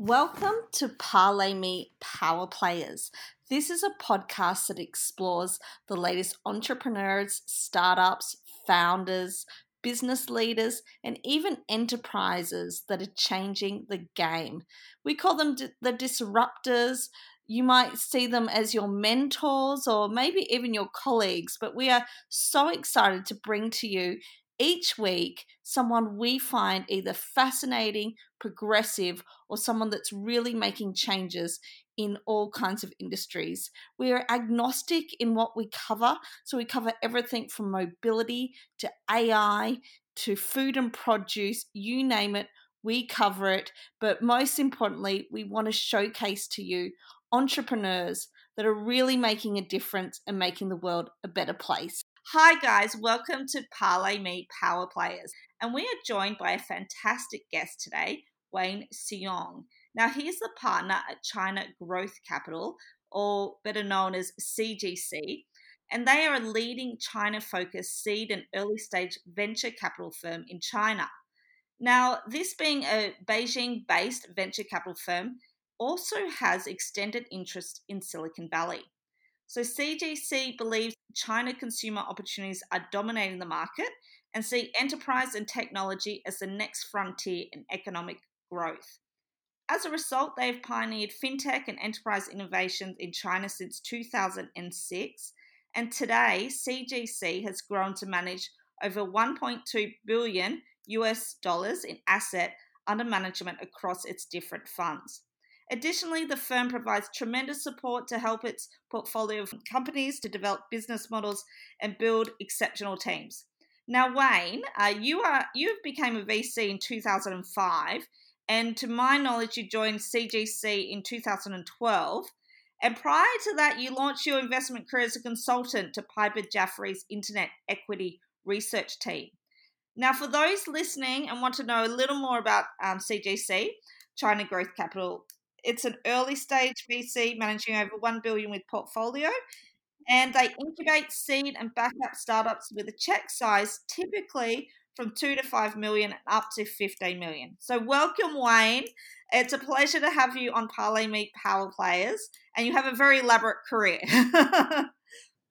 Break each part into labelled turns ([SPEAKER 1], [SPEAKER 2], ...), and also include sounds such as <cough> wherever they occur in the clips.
[SPEAKER 1] Welcome to Parlay Me Power Players. This is a podcast that explores the latest entrepreneurs, startups, founders, business leaders, and even enterprises that are changing the game. We call them the disruptors. You might see them as your mentors or maybe even your colleagues, but we are so excited to bring to you each week someone we find either fascinating, progressive, or someone that's really making changes in all kinds of industries. We are agnostic in what we cover, so we cover everything from mobility to AI to food and produce, you name it, we cover it. But most importantly, we want to showcase to you entrepreneurs that are really making a difference and making the world a better place. Hi, guys, welcome to Parlay Me Power Players. And we are joined by a fantastic guest today, Wayne Shiong. Now, he's the partner at China Growth Capital, or better known as CGC, and they are a leading China focused seed and early stage venture capital firm in China. Now, this being a Beijing based venture capital firm, also has extended interest in Silicon Valley. So CGC believes China consumer opportunities are dominating the market and see enterprise and technology as the next frontier in economic growth. As a result, they have pioneered fintech and enterprise innovations in China since 2006, and today CGC has grown to manage over 1.2 billion US dollars in asset under management across its different funds. Additionally, the firm provides tremendous support to help its portfolio of companies to develop business models and build exceptional teams. Now, Wayne, uh, you are you became a VC in 2005, and to my knowledge, you joined CGC in 2012. And prior to that, you launched your investment career as a consultant to Piper Jaffray's Internet Equity Research Team. Now, for those listening and want to know a little more about um, CGC, China Growth Capital it's an early stage VC managing over 1 billion with portfolio and they incubate seed and backup startups with a check size typically from 2 to 5 million and up to 15 million. So welcome Wayne. It's a pleasure to have you on Parlay Me Power Players and you have a very elaborate career. <laughs>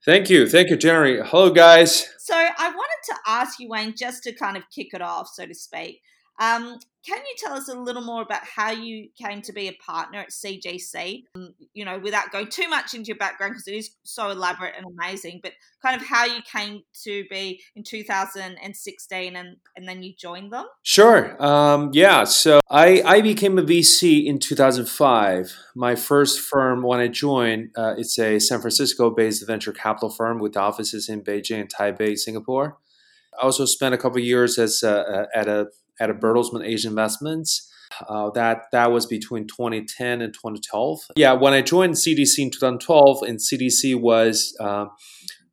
[SPEAKER 2] Thank you. Thank you, Jerry. Hello, guys.
[SPEAKER 1] So, I wanted to ask you, Wayne, just to kind of kick it off, so to speak. Um, can you tell us a little more about how you came to be a partner at CGC? Um, you know, without going too much into your background because it is so elaborate and amazing, but kind of how you came to be in 2016 and, and then you joined them?
[SPEAKER 2] Sure. Um, yeah. So I, I became a VC in 2005. My first firm when I joined, uh, it's a San Francisco based venture capital firm with offices in Beijing and Taipei, Singapore. I also spent a couple years as uh, at a at Bertelsmann Asian Investments. Uh, that that was between 2010 and 2012. Yeah, when I joined CGC in 2012, and CGC was uh,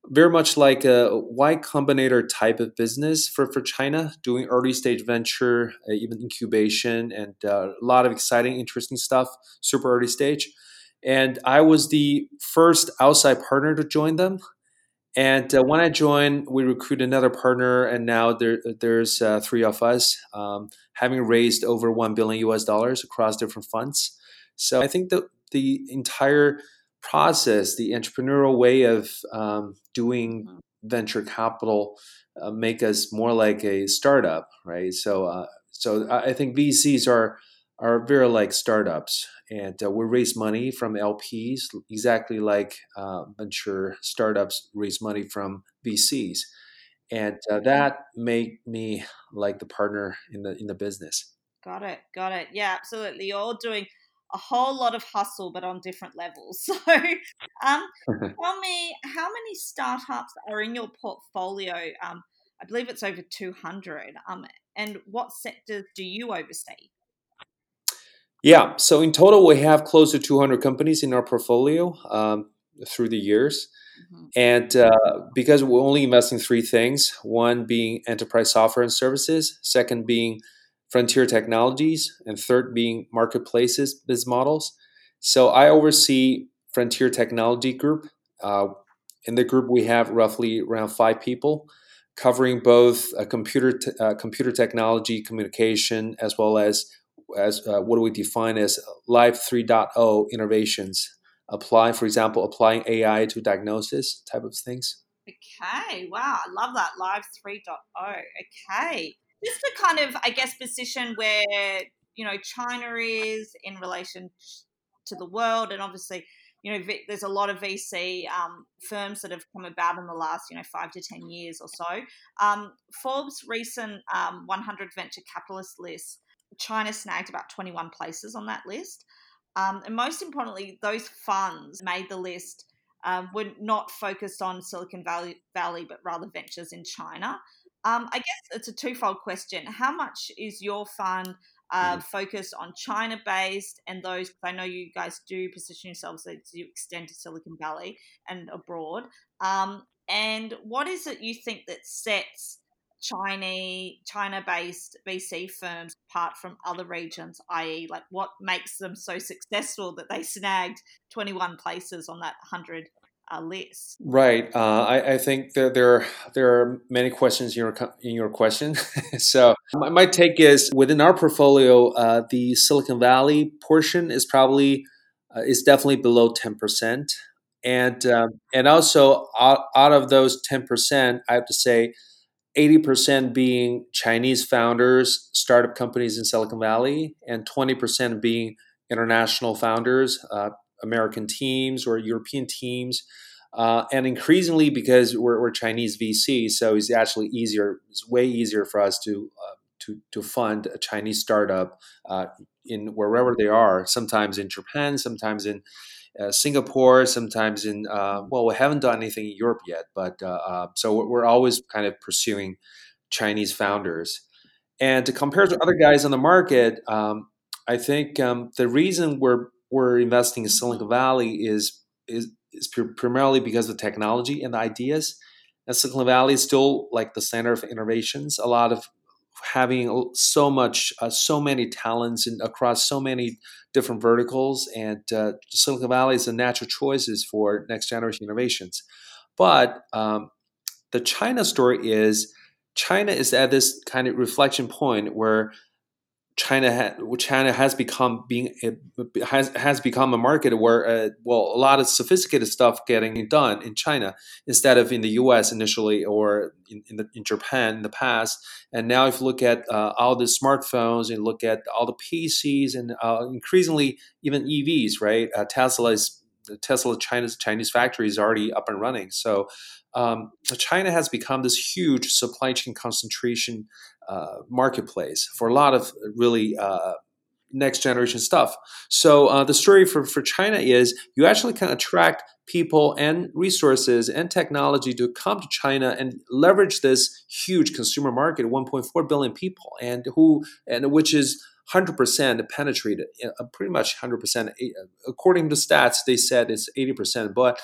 [SPEAKER 2] very much like a Y Combinator type of business for, for China, doing early stage venture, uh, even incubation, and uh, a lot of exciting, interesting stuff, super early stage. And I was the first outside partner to join them. And uh, when I joined, we recruited another partner, and now there, there's uh, three of us, um, having raised over one billion US dollars across different funds. So I think the the entire process, the entrepreneurial way of um, doing venture capital, uh, make us more like a startup, right? So uh, so I think VCs are are very like startups and uh, we raise money from LPs, exactly like uh, venture startups raise money from VCs, and uh, that made me like the partner in the in the business.
[SPEAKER 1] Got it, got it. Yeah, absolutely. You're all doing a whole lot of hustle, but on different levels. <laughs> So, um, <laughs> tell me, how many startups are in your portfolio? Um, I believe it's over 200. Um, and what sectors do you oversee?
[SPEAKER 2] Yeah. So in total, we have close to 200 companies in our portfolio um, through the years. Mm-hmm. And uh, because we're only invest in three things one being enterprise software and services, second being frontier technologies, and third being marketplaces business models. So I oversee Frontier Technology Group. Uh, in the group, we have roughly around five people covering both a computer, t- uh, computer technology, communication, as well as as uh, what do we define as live 3.0 innovations? Apply for example applying ai to diagnosis type of things?
[SPEAKER 1] Okay wow i love that live 3.0 okay. Just to kind of i guess position where you know china is in relation to the world and obviously you know, there's a lot of VC um, firms that have come about in the last, you know, five to 10 years or so. Um, Forbes' recent um, 100 venture capitalist list, China snagged about 21 places on that list. Um, and most importantly, those funds made the list um, were not focused on Silicon Valley, Valley, but rather ventures in China. Um, I guess it's a twofold question. How much is your fund uh, mm-hmm. on China based and those, I know you guys do position yourselves as you extend to Silicon Valley and abroad. Um, and what is it you think that sets Chinese China-based VC firms apart from other regions, i.e., like what makes them so successful that they snagged 21 places on that 100 uh, list?
[SPEAKER 2] Right. Uh, I, I, think that there there are many questions in your in your question. <laughs> so my, my, take is within our portfolio, uh, the Silicon Valley portion is probably uh, is definitely below ten percent, and um, and also out, out of those ten percent, I have to say. 80% being Chinese founders, startup companies in Silicon Valley, and 20% being international founders, uh, American teams or European teams. Uh, and increasingly, because we're, we're, Chinese VC, so it's actually easier. It's way easier for us to uh, to to fund a Chinese startup uh, in wherever they are. Sometimes in Japan, sometimes in uh, Singapore, sometimes in uh, well, we haven't done anything in Europe yet, but uh, so we're always kind of pursuing Chinese founders. And to compare to other guys on the market, um, I think um, the reason we're we're investing in Silicon Valley is is is primarily because of technology and the ideas. And Silicon Valley is still like the center of innovations. A lot of having so much, uh, so many talents and across so many different verticals, and uh, Silicon Valley is a natural choices for next generation innovations. But um, the China story is China is at this kind of reflection point where China ha- China has become being has has become a market where uh, well a lot of sophisticated stuff getting done in China instead of in the U.S. initially or in in, the, in Japan in the past. And now if you look at uh, all the smartphones and look at all the PCs and uh, increasingly even EVs, right? Uh, Tesla is Tesla China's Chinese factory is already up and running. So um, China has become this huge supply chain concentration uh, marketplace for a lot of really uh, next generation stuff. So uh, the story for, for China is you actually can attract people and resources and technology to come to China and leverage this huge consumer market, 1.4 billion people, and who and which is 100% penetrated, uh, pretty much 100%. According to stats, they said it's 80%, but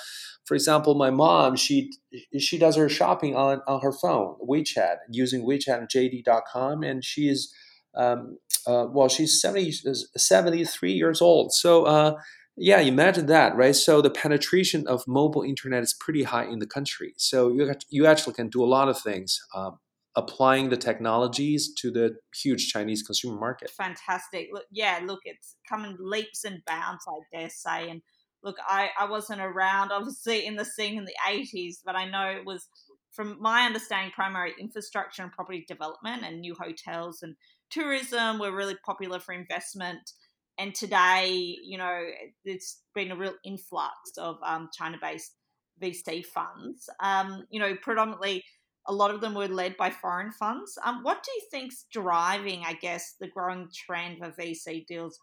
[SPEAKER 2] for example, my mom, she she does her shopping on, on her phone, WeChat, using WeChat and JD.com, and she is, um, uh, well, she's 70, 73 years old. So, uh, yeah, imagine that, right? So the penetration of mobile internet is pretty high in the country. So you, you actually can do a lot of things. Um, applying the technologies to the huge Chinese consumer market.
[SPEAKER 1] Fantastic. Look, yeah, look, it's coming leaps and bounds, I dare say. And look, I, I wasn't around <laughs> obviously in the scene in the 80s, but I know it was, from my understanding, primary infrastructure and property development and new hotels and tourism were really popular for investment. And today, you know, it's been a real influx of um, China based VC funds. Um, you know, predominantly a lot of them were led by foreign funds. Um, what do you think's driving, I guess, the growing trend for VC deals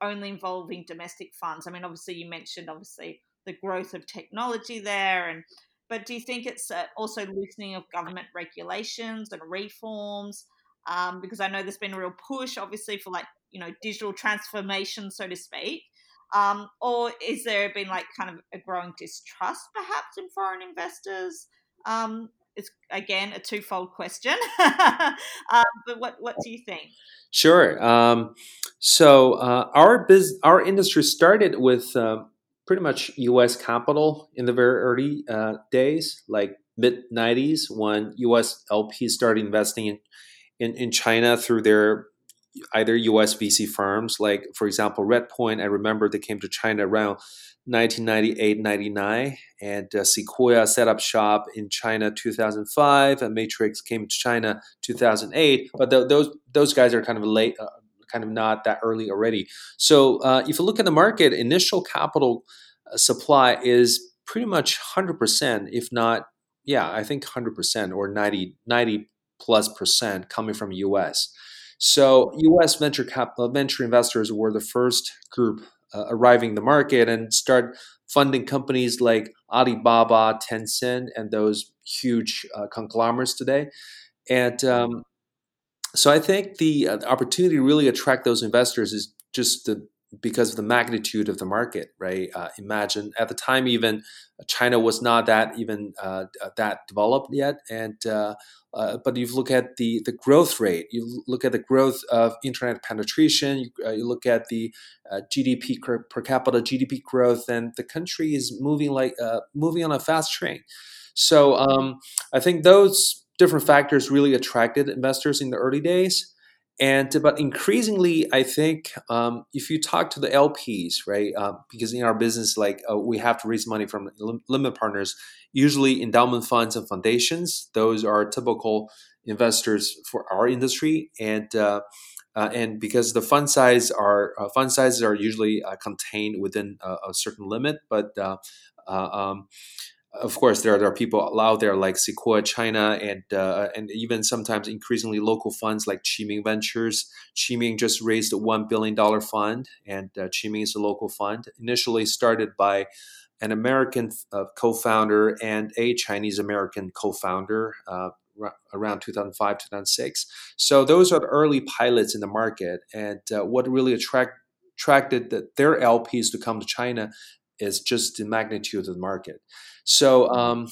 [SPEAKER 1] only involving domestic funds? I mean, obviously, you mentioned obviously the growth of technology there, and but do you think it's uh, also loosening of government regulations and reforms? Um, because I know there's been a real push, obviously, for like you know digital transformation, so to speak. Um, or is there been like kind of a growing distrust, perhaps, in foreign investors? Um, it's again a twofold question. <laughs> um, but what what do you think?
[SPEAKER 2] Sure. Um, so uh, our biz, our industry started with uh, pretty much U.S. capital in the very early uh, days, like mid '90s, when U.S. LPs started investing in, in, in China through their either US VC firms, like, for example, Redpoint. I remember they came to China around 1998 99, and uh, Sequoia set up shop in China 2005, and Matrix came to China 2008. But th- those, those guys are kind of late. Uh, kind of not that early already. So uh, if you look at the market, initial capital uh, supply is pretty much 100%, if not, yeah, I think 100% or 90, 90 plus percent coming from US. So US venture capital venture investors were the first group uh, arriving the market and start funding companies like Alibaba, Tencent, and those huge uh, conglomerates today. And um, so I think the, uh, the opportunity to really attract those investors is just the because of the magnitude of the market, right? Uh, imagine at the time, even China was not that even uh, uh that developed yet, and uh, uh, but you look at the the growth rate, you look at the growth of internet penetration, you, uh, you look at the GDP per, per, capita GDP growth, and the country is moving like moving on a fast train. So um, I think those different factors really attracted investors in the early days. And but increasingly, I think um, if you talk to the LPs, right, uh, because in our business, like uh, we have to raise money from lim- limit partners, usually endowment funds and foundations. Those are typical investors for our industry, and uh, uh and because the fund size are uh, fund sizes are usually uh, contained within a, a, certain limit, but um, of course, there are, people out there like Sequoia China and uh, and even sometimes increasingly local funds like Qiming Ventures. Qiming just raised a one billion dollar fund, and uh, Qiming is a local fund. Initially started by an American uh, co-founder and a Chinese American co-founder. Uh, around 2005 2006 so those are the early pilots in the market and uh, what really attract, attracted the, their lps to come to china is just the magnitude of the market. So um,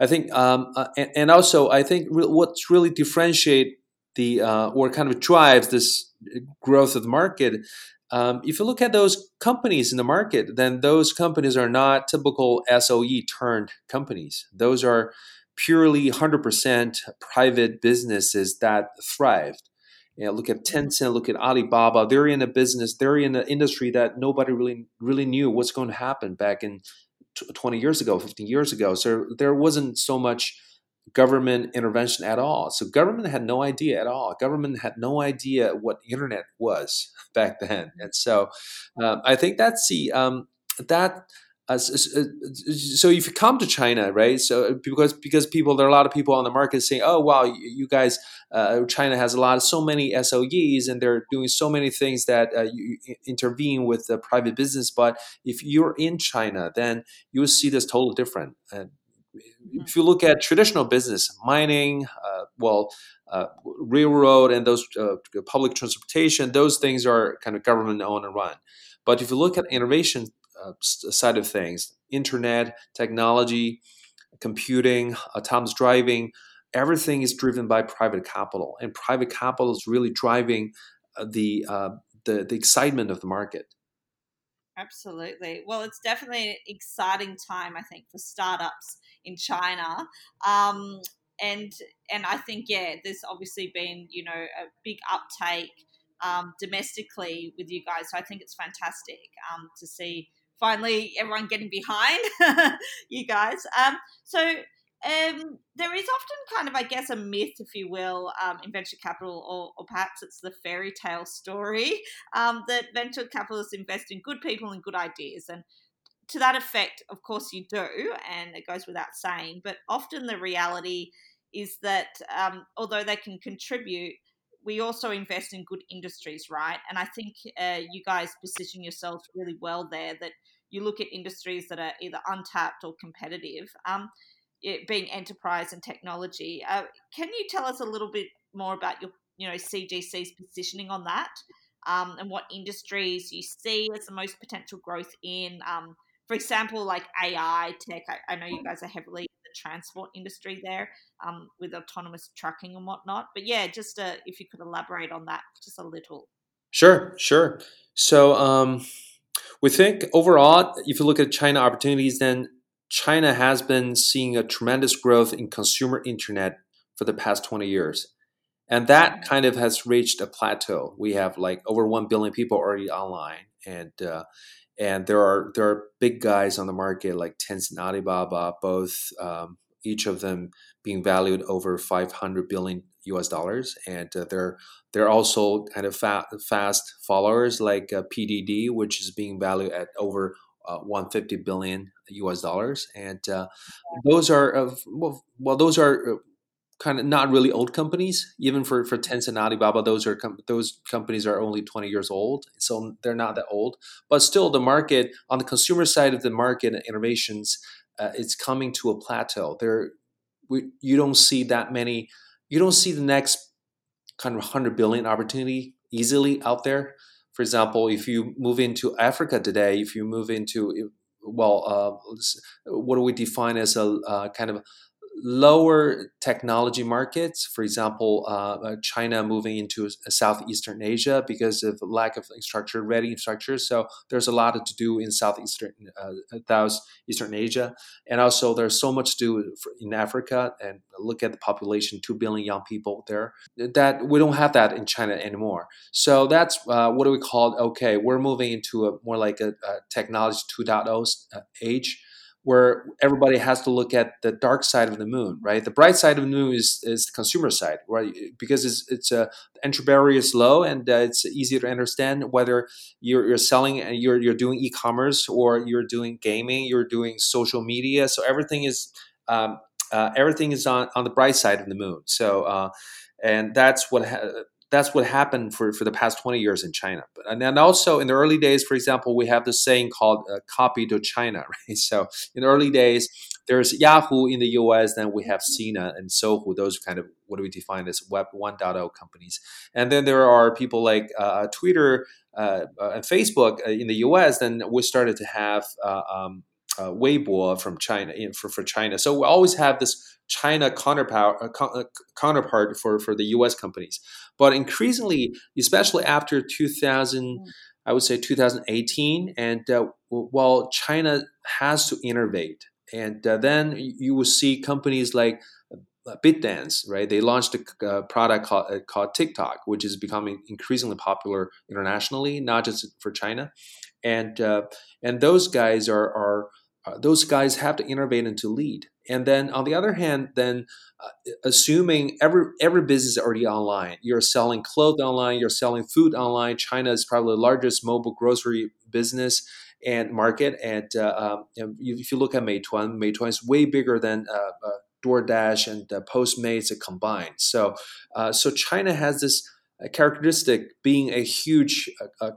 [SPEAKER 2] I think, um, uh, and, and, also I think re- what's really differentiate the uh, or kind of drives this growth of the market. Um, if you look at those companies in the market, then those companies are not typical SOE turned companies. Those are purely 100% private businesses that thrived. You know, look at. Tencent, look at Alibaba. They're in a business, they're in an industry that nobody really really knew what's going to happen back in 20 years ago, 15 years ago. So there wasn't so much government intervention at all. So government had no idea at all. Government had no idea what internet was <laughs> back then. And so um, I think that's the um, that uh, so if you come to China, right? So because because people there are a lot of people on the market saying, "Oh wow, you, guys, uh, China has a lot of so many SOEs and they're doing so many things that uh, you intervene with the private business." But if you're in China, then you will see this totally different. And mm-hmm. if you look at traditional business, mining, uh, well, uh, railroad and those uh, public transportation, those things are kind of government owned and run. But if you look at innovation uh, side of things. Internet technology computing autonomous driving everything is driven by private capital and private capital is really driving uh, the, uh, the the excitement of the market.
[SPEAKER 1] Absolutely. Well it's definitely an exciting time i think for startups in china. Um, and and i think yeah there's obviously been you know a big uptake um, domestically with you guys so i think it's fantastic um, to see finally everyone getting behind <laughs> you guys. Um, so um, there is often kind of, I guess, a myth, if you will, um, in venture capital, or, or, perhaps it's the fairy tale story um, that venture capitalists invest in good people and good ideas. And to that effect, of course, you do, and it goes without saying. But often the reality is that um, although they can contribute, we also invest in good industries, right? And I think uh, you guys position yourselves really well there. That you look at industries that are either untapped or competitive, um, it being enterprise and technology. Uh, can you tell us a little bit more about your, you know, CGC's positioning on that, um, and what industries you see as the most potential growth in? Um, for example, like AI tech. I, I know you guys are heavily in the transport industry there um, with autonomous trucking and whatnot. But yeah, just uh, if you could elaborate on that just a little.
[SPEAKER 2] Sure, sure. So um, we think overall, if you look at China opportunities, then China has been seeing a tremendous growth in consumer internet for the past 20 years. and that kind of has reached a plateau. We have like over one billion people already online, and uh, and there are there are big guys on the market like Tencent, Alibaba, both um, each of them being valued over 500 billion US dollars, and uh, they're they're also kind of fa- fast followers like uh, PDD, which is being valued at over uh, 150 billion US dollars, and uh, those are well, well, those are uh, kind of not really old companies. Even for for Tencent and Alibaba, those are com- those companies are only 20 years old, so they're not that old. But still, the market on the consumer side of the market innovations, uh, it's coming to a plateau. There, we, you don't see that many. You don't see the next kind of 100 billion opportunity easily out there. For example, if you move into Africa today, if you move into well, uh, what do we define as a uh, kind of lower technology markets, for example, uh, uh China moving into Southeastern Asia because of lack of infrastructure, ready infrastructure. So there's a lot to do in Southeastern uh, Southeastern Asia, and also there's so much to do in Africa. And look at the population, two billion young people there. That we don't have that in China anymore. So that's uh, what do we call? Okay, we're moving into a more like a, a technology 2.0 uh, age where everybody has to look at the dark side of the moon, right? The bright side of the moon is, is the consumer side, right? Because it's, it's a entry barrier is low and uh, it's easier to understand whether you're, you're selling and you're, you're doing e-commerce or you're doing gaming, you're doing social media. So everything is, um, uh, everything is on, on the bright side of the moon. So, uh, and that's what ha- that's what happened for, for the past 20 years in China. And then also in the early days, for example, we have this saying called uh, copy to China, <laughs> right? So in the early days, there's Yahoo in the US, then we have Sina and Sohu, those kind of what do we define as Web 1.0 companies. And then there are people like uh, Twitter uh, uh and Facebook uh, in the US, then we started to have uh, um, uh, Weibo from China for, for China. So we always have this China counterpart, uh, uh counterpart for, for the US companies. But increasingly, especially after 2000, mm. I would say 2018, and uh, while China has to innovate, and uh, then you will see companies like uh, ByteDance, right? They launched a uh, product called, called TikTok, which is becoming increasingly popular internationally, not just for China. And and those guys are are uh, those guys have to innovate and to lead. And then on the other hand, then uh, assuming every every business is already online, you're selling clothes online, you're selling food online. China is probably the largest mobile grocery business and market. And uh, um, if you look at Meituan, Meituan is way bigger than uh, uh, DoorDash and Postmates combined. So, so China has this characteristic being a huge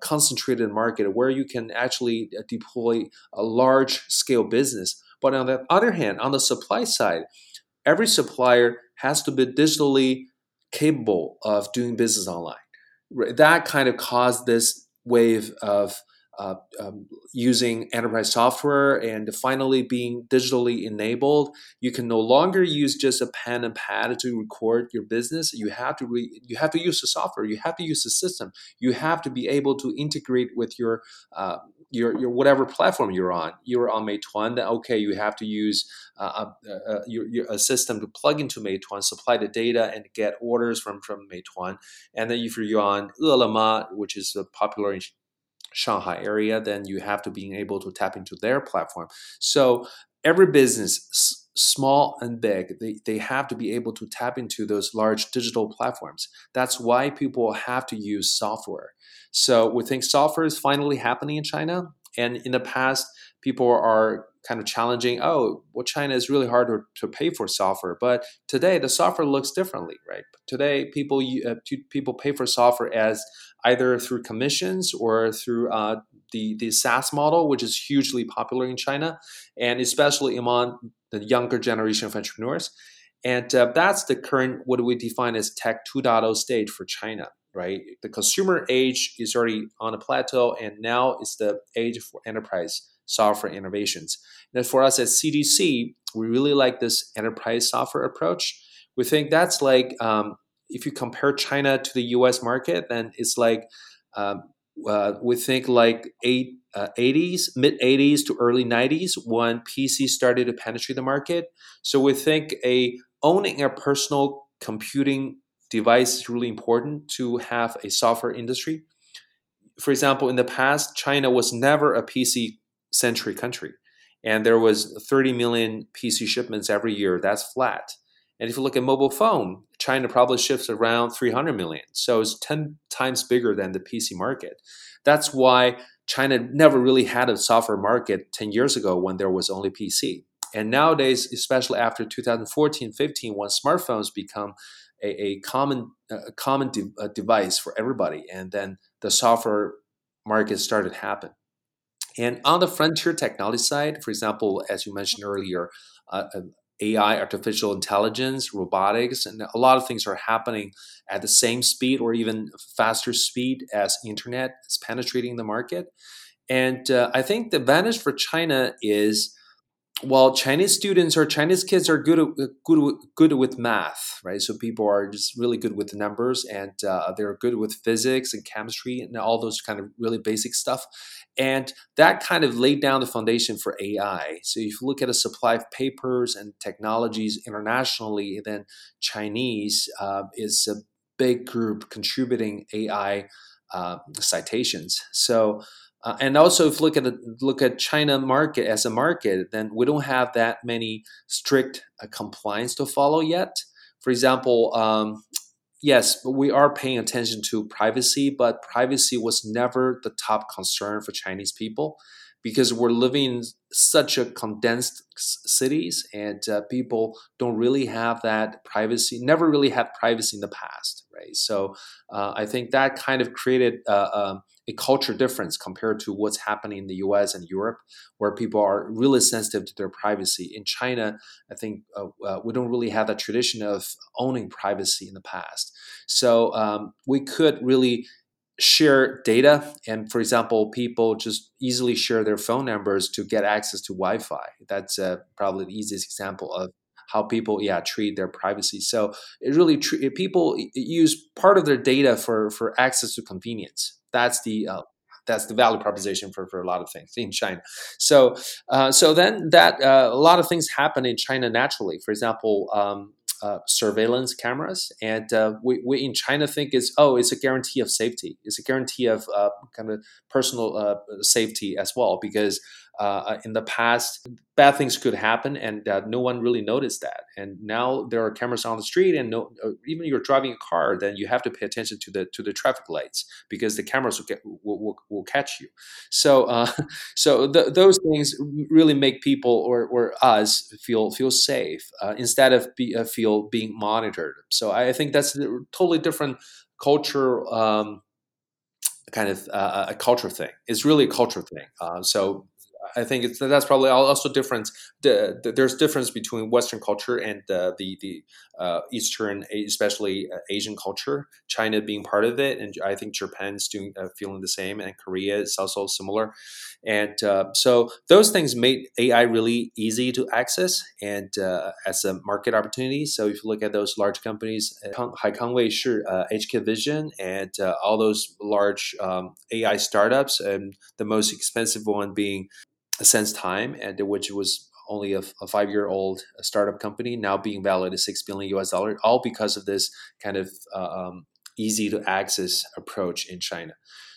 [SPEAKER 2] concentrated market where you can actually uh, deploy a large scale business. But on the other hand, on the supply side, every supplier has to be digitally capable of doing business online. That kind of caused this wave of uh, um, using enterprise software and finally being digitally enabled. You can no longer use just a pen and pad to record your business. You have to re- you have to use the software. You have to use the system. You have to be able to integrate with your uh, your, your whatever platform you're on. You're on Meituan, then okay, you have to use uh, a, a, a system to plug into Meituan, supply the data, and get orders from from Meituan. And then if you're on Ele.me, which is a popular Shanghai area, then you have to be able to tap into their platform. So every business, small and big, they, they have to be able to tap into those large digital platforms. That's why people have to use software. So we think software is finally happening in China. And in the past, people are kind of challenging, oh, well, China is really hard to, pay for software. But today, the software looks differently, right? Today, people uh, people pay for software as either through commissions or through uh, the, the SaaS model, which is hugely popular in China, and especially among the younger generation of entrepreneurs. And uh, that's the current, what we define as tech 2.0 stage for China, right? The consumer age is already on a plateau, and now it's the age for enterprise software innovations. And for us at CGC, we really like this enterprise software approach. We think that's like um, if you compare China to the U.S. market, then it's like um, uh, we think like eight, uh, 80s, mid 80s to early 90s when PC started to penetrate the market. So we think a owning a personal computing device is really important to have a software industry. For example, in the past, China was never a PC century country, and there was 30 million PC shipments every year. That's flat. And if you look at mobile phone, China probably ships around 300 million. So it's 10 times bigger than the PC market. That's why China never really had a software market 10 years ago when there was only PC. And nowadays, especially after 2014 15, when smartphones become a, a common, a common de- a device for everybody, and then the software market started to happen. And on the frontier technology side, for example, as you mentioned earlier, uh, uh AI, artificial intelligence, robotics, and a lot of things are happening at the same speed or even faster speed as internet is penetrating the market. And uh, I think the advantage for China is well, Chinese students or Chinese kids are good good good with math, right? So people are just really good with numbers, and uh, they're good with physics and chemistry and all those kind of really basic stuff. And that kind of laid down the foundation for AI. So if you look at a supply of papers and technologies internationally, then Chinese uh, is a big group contributing AI uh, citations. So uh, and also, if look at the look at China market as a market, then we don't have that many strict uh, compliance to follow yet. For example, um, yes, we are paying attention to privacy, but privacy was never the top concern for Chinese people because we're living in such a condensed cities and uh, people don't really have that privacy never really had privacy in the past right? So uh, i think that kind of created uh, um, a culture difference compared to what's happening in the us and europe where people are really sensitive to their privacy. In china i think uh, uh, we don't really have that tradition of owning privacy in the past. So um, we could really share data and for example people just easily share their phone numbers to get access to wi-fi that's uh, probably the easiest example of how people yeah treat their privacy so it really tr- people use part of their data for for access to convenience that's the uh, that's the value proposition for, for a lot of things in China. So, uh, so then that uh, a lot of things happen in China naturally. For example, um, uh, surveillance cameras, and uh, we, we in China think is oh, it's a guarantee of safety. It's a guarantee of uh, kind of personal uh, safety as well because uh, in the past, bad things could happen, and uh, no one really noticed that. And now there are cameras on the street, and no, uh, even you're driving a car, then you have to pay attention to the to the traffic lights because the cameras will get will, will, will catch you. So uh, <laughs> so th- those things really make people or, or us feel feel safe uh, instead of be, uh, feel being monitored. So I think that's a totally different culture. Um, kind of uh, a culture thing. It's really a culture thing. Uh, so I think it's that's probably also difference. The, the, there's difference between Western culture and the the, the uh, Eastern, especially uh, Asian culture. China being part of it, and I think Japan's doing uh, feeling the same, and Korea is also similar. And uh, so those things made AI really easy to access and uh, as a market opportunity. So if you look at those large companies, uh, Haikang Weishi, uh, Hikvision, and all those large um, AI startups, and the most expensive one being SenseTime, and which was only a, a five year old startup company, now being valued at six billion US dollar, all because of this kind of uh, um, easy to access approach in China.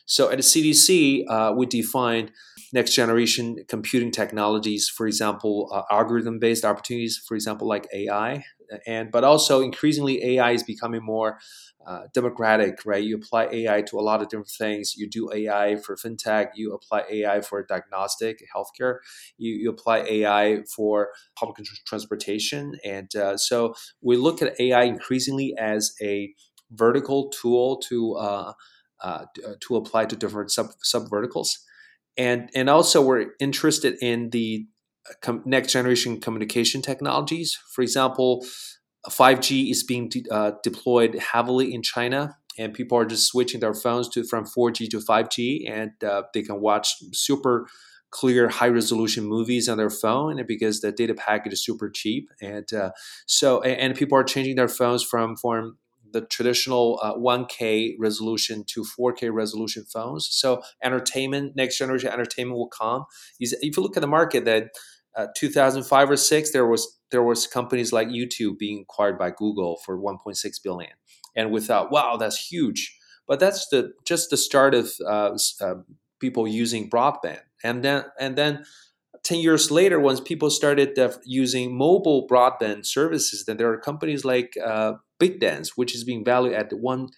[SPEAKER 2] So at the CGC, uh, we define next generation computing technologies, for example, uh, algorithm based opportunities, for example, like AI, and but also increasingly AI is becoming more uh, democratic, right? You apply AI to a lot of different things. You do AI for fintech. You apply AI for diagnostic healthcare. You, you apply AI for public transportation, and uh, so we look at AI increasingly as a vertical tool to uh, uh to apply to different sub sub verticals, and and also we're interested in the com- next generation communication technologies. For example, 5G is being de- uh, deployed heavily in China, and people are just switching their phones to from 4G to 5G, and uh, they can watch super clear, high resolution movies on their phone, because the data packet is super cheap, and uh, so and, and, people are changing their phones from from the traditional uh, 1K resolution to 4K resolution phones. So entertainment, next generation entertainment will come. If you look at the market, that uh, 2005 or six, there was there was companies like YouTube being acquired by Google for 1.6 billion, and we thought, wow, that's huge. But that's the just the start of uh, uh, people using broadband, and then and then 10 years later, once people started using mobile broadband services, then there are companies like uh, ByteDance, which is being valued at one,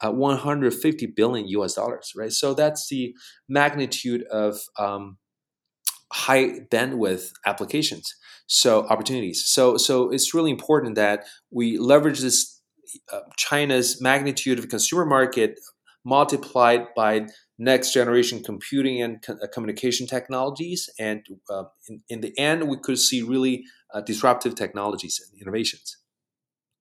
[SPEAKER 2] uh, 150 billion US dollars, right? So that's the magnitude of um, high bandwidth applications, so opportunities. So, so it's really important that we leverage this uh, China's magnitude of consumer market multiplied by next generation computing and co- uh, communication technologies. And uh, in, in, the end, we could see really uh, disruptive technologies and innovations.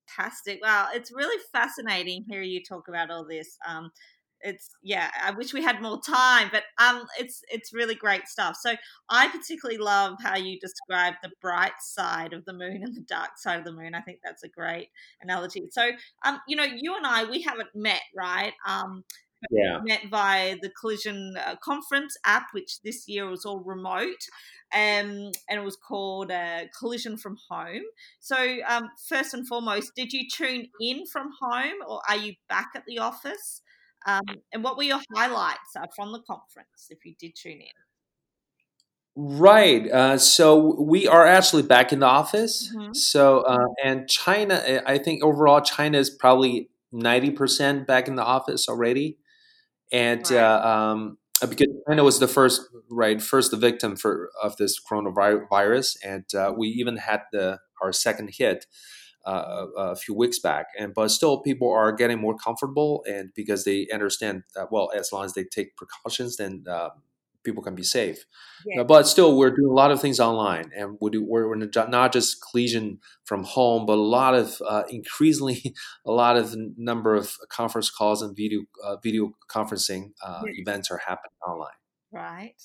[SPEAKER 1] Fantastic. Wow. It's really fascinating hearing you talk about all this. Um, it's yeah i wish we had more time but um it's it's really great stuff. So i particularly love how you describe the bright side of the moon and the dark side of the moon i think that's a great analogy. So um you know you and i we haven't met right? Um
[SPEAKER 2] yeah.
[SPEAKER 1] met via the collision uh, conference app which this year was all remote um, and it was called uh, collision from home. So um, first and foremost did you tune in from home or are you back at the office um, and what were your highlights uh, from the conference if you did tune in
[SPEAKER 2] Right. Uh, so we are actually back in the office. Mm-hmm. So uh, and China, I think overall China is probably ninety percent back in the office already and right. uh, um, uh, because China was the first right first victim for of this coronavirus, and uh, we even had the our second hit uh, a few weeks back. And but still, people are getting more comfortable, and because they understand that well, as long as they take precautions, then um, people can be safe. Yeah. But still, we're doing a lot of things online, and we do, we're, not just collision from home, but a lot of uh, increasingly <laughs> a lot of number of conference calls and video uh, video conferencing uh, yeah. events are happening online.
[SPEAKER 1] Right.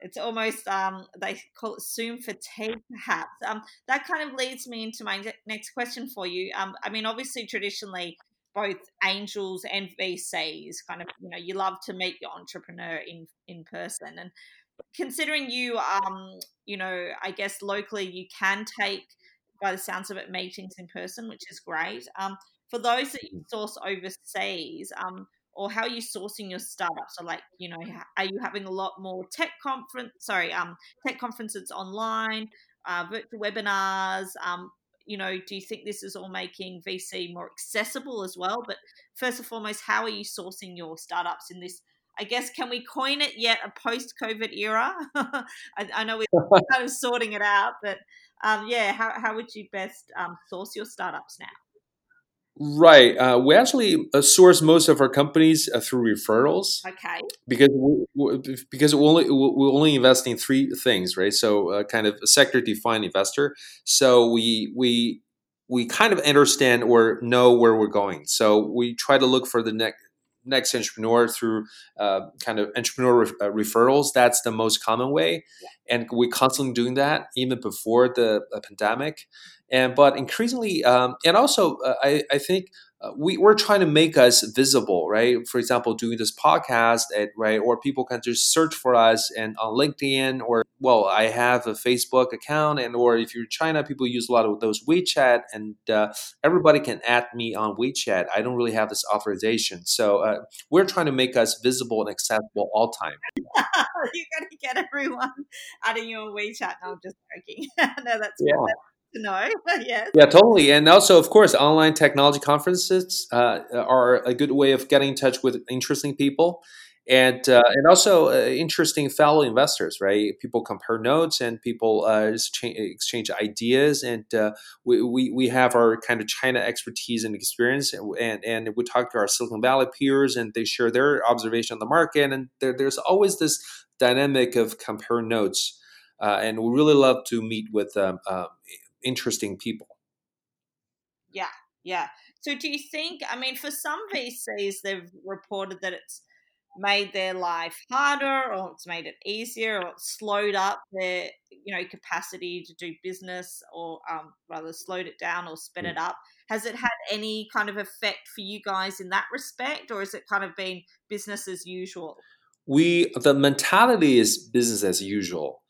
[SPEAKER 1] It's almost um, they call it Zoom fatigue, perhaps. Um, that kind of leads me into my next question for you. Um, I mean, obviously, traditionally, both angels and VCs. Kind of, you know, you love to meet your entrepreneur in in person, and considering you, um, you know, I guess locally you can take, by the sounds of it, meetings in person, which is great. Um, for those that you source overseas, um, or how are you sourcing your startups? So, like, you know, are you having a lot more tech conference? Sorry, um, tech conferences online, uh, virtual webinars. Um, you know, do you think this is all making VC more accessible as well? But first and foremost, how are you sourcing your startups in this? I guess can we coin it yet a post-COVID era? <laughs> I, I, know we're <laughs> kind of sorting it out, but um, yeah, how how would you best um, source your startups now?
[SPEAKER 2] Right. Uh, we actually uh, source most of our companies uh, through referrals.
[SPEAKER 1] Okay.
[SPEAKER 2] Because we, we, because we only we only invest in three things, right? So, uh, kind of a sector defined investor. So we we we kind of understand or know where we're going. So we try to look for the next next entrepreneur through uh, kind of entrepreneur re- uh, referrals. That's the most common way, yeah. and we're constantly doing that even before the, the pandemic and but increasingly um, and also uh, I, I think uh, we, we're trying to make us visible right? For example doing this podcast at, right or people can just search for us and on linkedin or well i have a facebook account and or if you're china people use a lot of those wechat and uh, everybody can add me on wechat. I don't really have this authorization. So uh, we're trying to make us visible and accessible all time. <laughs>
[SPEAKER 1] You're to get everyone adding you on wechat. No i'm just joking. <laughs> No that's yeah <laughs> to know. <laughs> yes.
[SPEAKER 2] Yeah, totally. And also, of course, online technology conferences uh, are a good way of getting in touch with interesting people. And, uh, and also uh, interesting fellow investors, right? People compare notes and people uh, exchange, exchange ideas. And uh, we, we, we have our kind of China expertise and experience. And, and we talk to our Silicon Valley peers and they share their observation on the market. And there, there's always this dynamic of compare notes. Uh, and we really love to meet with um, uh, interesting people.
[SPEAKER 1] Yeah, yeah. So do you think, I mean, for some VCs, they've reported that it's made their life harder or it's made it easier or it's slowed up their, you know, capacity to do business or um, rather slowed it down or sped mm. it up. Has it had any kind of effect for you guys in that respect or has it kind of been business as usual?
[SPEAKER 2] We, the mentality is business as usual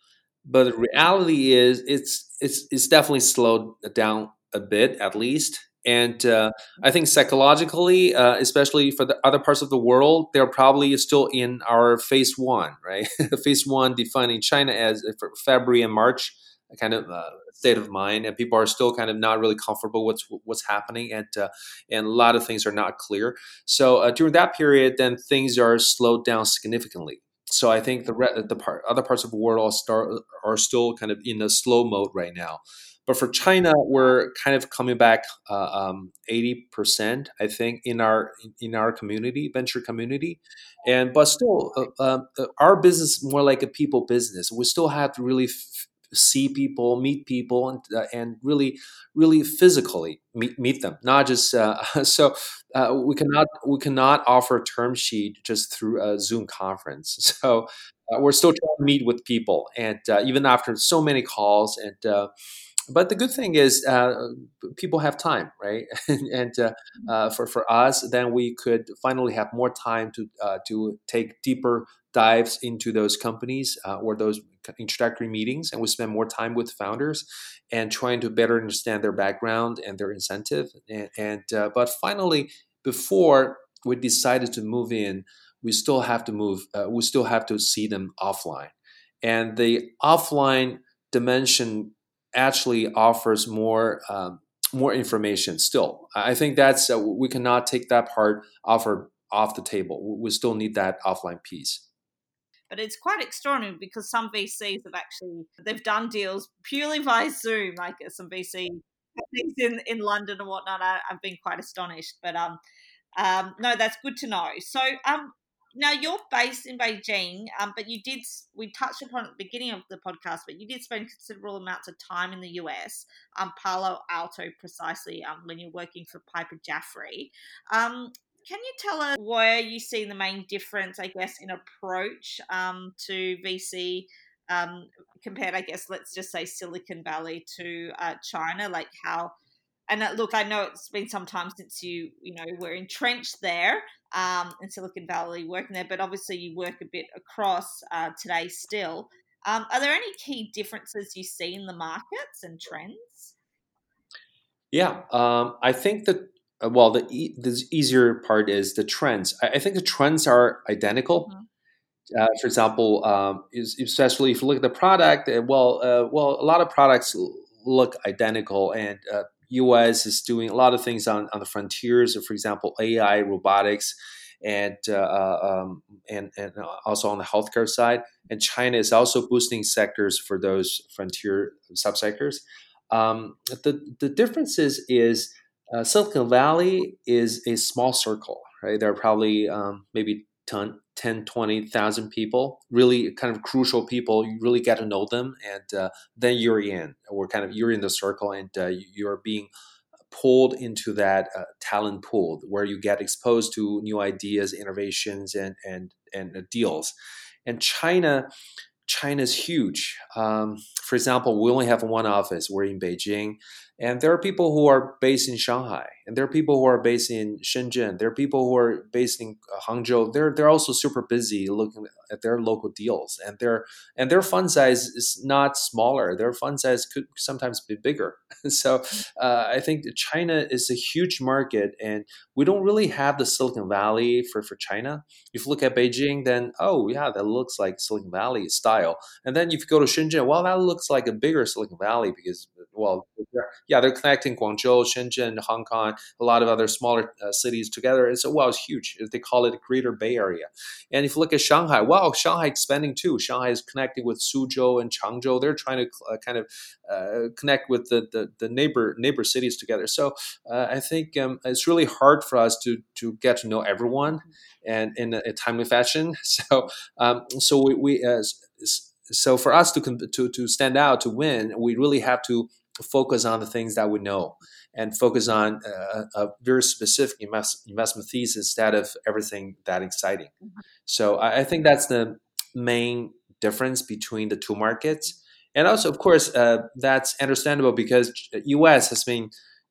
[SPEAKER 2] but the reality is it's it's it's definitely slowed down a bit at least And uh, I think psychologically, uh, especially for the other parts of the world, they're probably still in our phase one, right? <laughs> phase one defining China as uh, February and March kind of uh, state of mind, and people are still kind of not really comfortable with what's happening, and uh, and a lot of things are not clear. So uh, during that period, then things are slowed down significantly. So I think the the part, other parts of the world are, start, are still kind of in a slow mode right now. But for China, we're kind of coming back uh, um, eighty percent, I think, in our in our community, venture community, and but still, uh, um, uh, our business more like a people business. We still have to really f- see people, meet people, and uh, and really, really physically meet meet them. Not just uh, <laughs> so uh, we cannot we cannot offer a term sheet just through a Zoom conference. <laughs> So uh, we're still trying to meet with people, and uh, even after so many calls and uh, but the good thing is uh, people have time right <laughs> and uh, mm-hmm. uh, for, for us then we could finally have more time to uh, to take deeper dives into those companies uh, or those introductory meetings and we spend more time with founders and trying to better understand their background and their incentive and, and uh, but finally before we decided to move in we still have to move we still have to see them offline and the offline dimension actually offers more um, more information. Still, I think that's uh, we cannot take that part off off the table. We still need that offline piece.
[SPEAKER 1] But it's quite extraordinary because some VCs have actually they've done deals purely via Zoom, like uh, some VC things <laughs> in in London and whatnot. I, have been quite astonished, but um, um, no, that's good to know. So um, now you're based in Beijing, um, but you did we touched upon at the beginning of the podcast, but you did spend considerable amounts of time in the US, um, Palo Alto precisely, um, when you're working for Piper Jaffray. Um, can you tell us where you see the main difference, I guess, in approach um, to VC um, compared, I guess, let's just say Silicon Valley to uh, China, like how and uh, look, I know it's been some time since you, you know, were entrenched there um, in Silicon Valley working there, but obviously you work a bit across uh, today still. Um, are there any key differences you see in the markets and trends?
[SPEAKER 2] Yeah, um, I think that uh, well, the, e- the easier part is the trends. I, I think the trends are identical. Mm-hmm. Uh, for example, um, is, especially if you look at the product, uh, well, uh, well, a lot of products look identical, and uh, US is doing a lot of things on, on the frontiers, for example, AI, robotics, and uh, uh, um, and and also on the healthcare side. And China is also boosting sectors for those frontier subsectors. Um, the the difference is is uh, Silicon Valley is a small circle, right? There are probably um, maybe 10, 10 20,000 people, really kind of crucial people. You really get to know them, and uh, then you're in, or kind of you're in the circle, and uh, you're being pulled into that uh, talent pool where you get exposed to new ideas, innovations, and and and uh, deals. And China, China is huge. Um, for example, we only have one office. We're in Beijing. And there are people who are based in Shanghai, and there are people who are based in Shenzhen. There are people who are based in uh, Hangzhou. They're they're also super busy looking at their local deals, and their and their fund size is not smaller. Their fund size could sometimes be bigger. <laughs> so uh, I think China is a huge market, and we don't really have the Silicon Valley for for China. If you look at Beijing, then oh yeah, that looks like Silicon Valley style. And then if you go to Shenzhen, well, that looks like a bigger Silicon Valley because well yeah, they're connecting Guangzhou, Shenzhen, Hong Kong, a lot of other smaller uh, cities together. And so, wow, it's huge. They call it Greater Bay Area. And if you look at Shanghai, wow, Shanghai expanding too. Shanghai is connecting with Suzhou and Changzhou. They're trying to uh, kind of uh, connect with the, the, the, neighbor neighbor cities together. So uh, I think um, it's really hard for us to to get to know everyone and in a, a timely fashion. <laughs> So um, so we, we uh, so for us to, to to stand out to win, we really have to focus on the things that we know and focus on a, a very specific invest, investment thesis instead of everything that exciting. Mm-hmm. So I, I, think that's the main difference between the two markets. And also, of course, uh, that's understandable because U.S. has been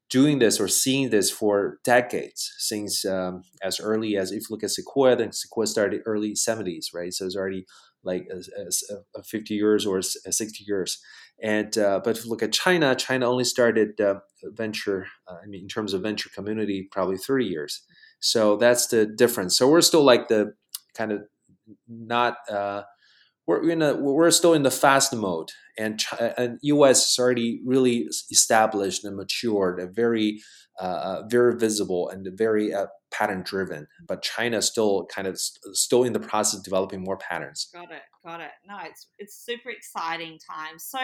[SPEAKER 2] doing this or seeing this for decades since um, as early as if you look at Sequoia, then Sequoia started early 70s, right? So it's already like uh, 50 years or 60 years. And uh, but if you look at China, China only started uh, venture. Uh, I mean, in terms of venture community, probably 30 years. So that's the difference. So we're still like the kind of not. Uh, we're in a, we're still in the fast mode, and and U.S. is already really established and matured, and very uh, very visible and very uh, pattern driven. But China still kind of st- still in the process of developing more patterns.
[SPEAKER 1] Got it, got it. No, it's it's super exciting time. So.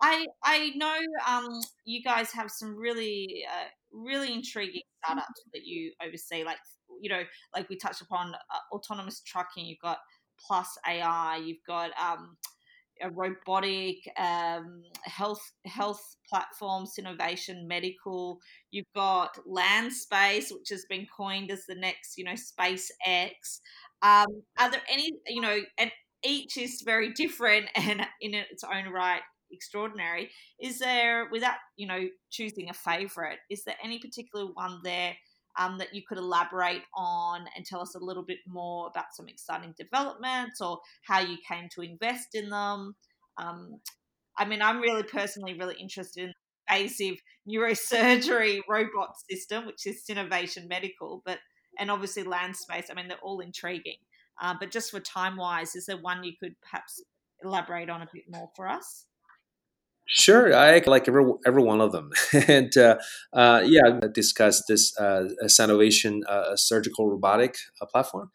[SPEAKER 1] I I know um, you guys have some really uh, really intriguing startups that you oversee, like you know, like we touched upon uh, autonomous trucking. You've got Plus AI. You've got um, a robotic um, health health platforms, innovation, medical. You've got LandSpace, which has been coined as the next, you know, SpaceX. Um, are there any, you know, and each is very different <laughs> and in its own right extraordinary. Is there, without you know choosing a favorite, is there any particular one there um, that you could elaborate on and tell us a little bit more about some exciting developments or how you came to invest in them? Um, I mean, I'm really personally really interested in invasive neurosurgery <laughs> robot system, which is Sinovation Medical, but and obviously LandSpace. I mean, they're all intriguing. Uh, but just for time wise, is there one you could perhaps elaborate on a bit more for us?
[SPEAKER 2] Sure, I like every every one of them, <laughs> and uh, uh, yeah, discuss this uh, Sinovation uh, surgical robotic uh, platform,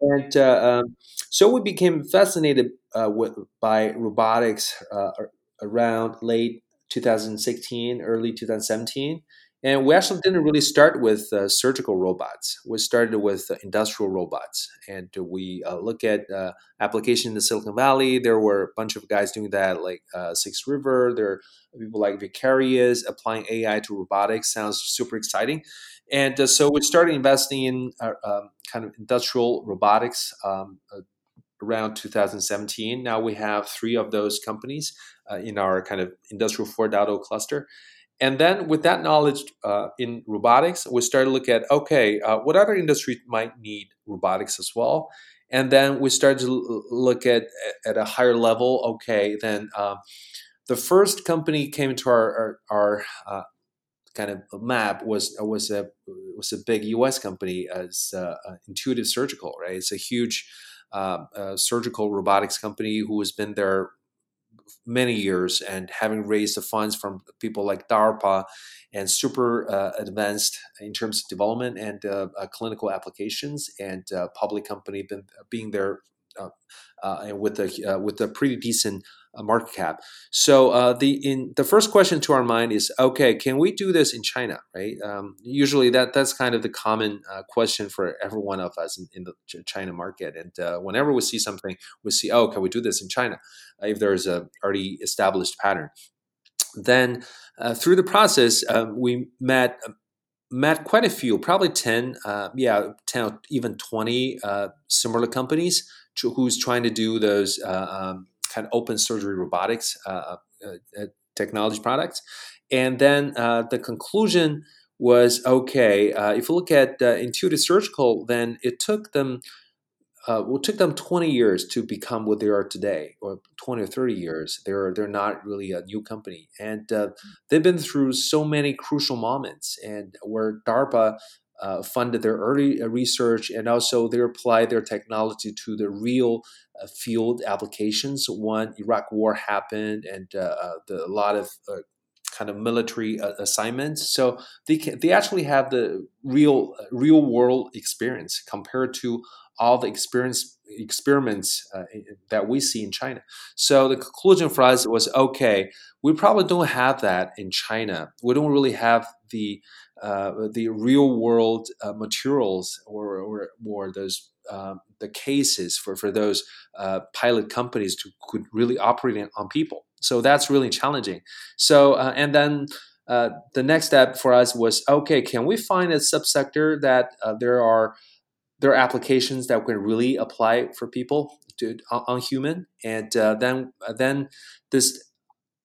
[SPEAKER 2] and uh, um, so we became fascinated with, by robotics around late 2016, early 2017, and we actually didn't really start with uh, surgical robots. We started with uh, industrial robots. And we uh, look at uh, application in the Silicon Valley. There were a bunch of guys doing that, like uh, Six River. There are people like Vicarious applying AI to robotics. Sounds super exciting. And uh, so we started investing in um, kind of industrial robotics um, around 2017. Now we have three of those companies in our kind of industrial 4.0 cluster. And then with that knowledge uh, in robotics, we started to look at okay, uh, what other industries might need robotics as well. And then we started to look at at a higher level. Okay, then uh, the first company came to our our, our uh, kind of map was was a was a big U.S. company as uh, Intuitive Surgical. Right, it's a huge uh, surgical robotics company who has been there many years and having raised the funds from people like DARPA and super uh, advanced in terms of development and uh, uh, clinical applications and uh, public company been, being there uh, uh, with a with a pretty decent market cap. So the in the first question to our mind is okay, can we do this in China? Right? Um, usually that that's kind of the common question for every one of us in, in the China market. And whenever we see something, we see oh, can we do this in China? if there's a already established pattern. Then uh, through the process, uh, we met met quite a few, probably ten, uh, yeah, ten, even twenty uh, similar companies who's trying to do those uh, um, kind of open surgery robotics uh, technology products. And then the conclusion was okay. if you look at Intuitive Surgical, then it took them uh, well, it took them 20 years to become what they are today, or 20 or 30 years. They're they're not really a new company, and uh, they've been through so many crucial moments, and where DARPA uh, funded their early uh, research, and also they applied their technology to the real uh, field applications. When Iraq War happened, and uh, the, a lot of kind of military uh, assignments. So they can, they actually have the real real world experience compared to all the experience experiments uh, that we see in China. So the conclusion for us was okay. We probably don't have that in China. We don't really have the uh, the real world uh, materials or, or or those um, the cases for for those uh, pilot companies to could really operate on people. So that's really challenging. So uh, and then. Uh, the next step for us was okay. Can we find a subsector that there are there are applications that can really apply for people to, on, human, and uh, then uh, then this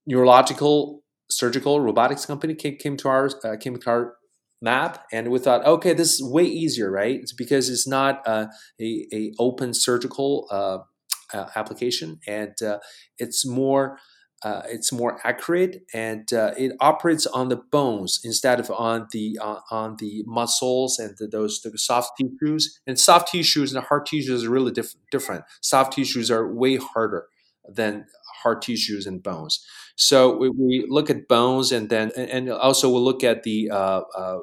[SPEAKER 2] neurological surgical robotics company came, came to our uh, came to our map, and we thought, okay, this is way easier, right? It's because it's not uh, a, a open surgical uh, uh, application, and uh, it's more uh, it's more accurate and uh, it operates on the bones instead of on the on the muscles and the, those the soft tissues. And soft tissues and hard tissues are really diff- different. Soft tissues are way harder than hard tissues and bones. So we, we look at bones, and then and also we'll look at the uh, uh,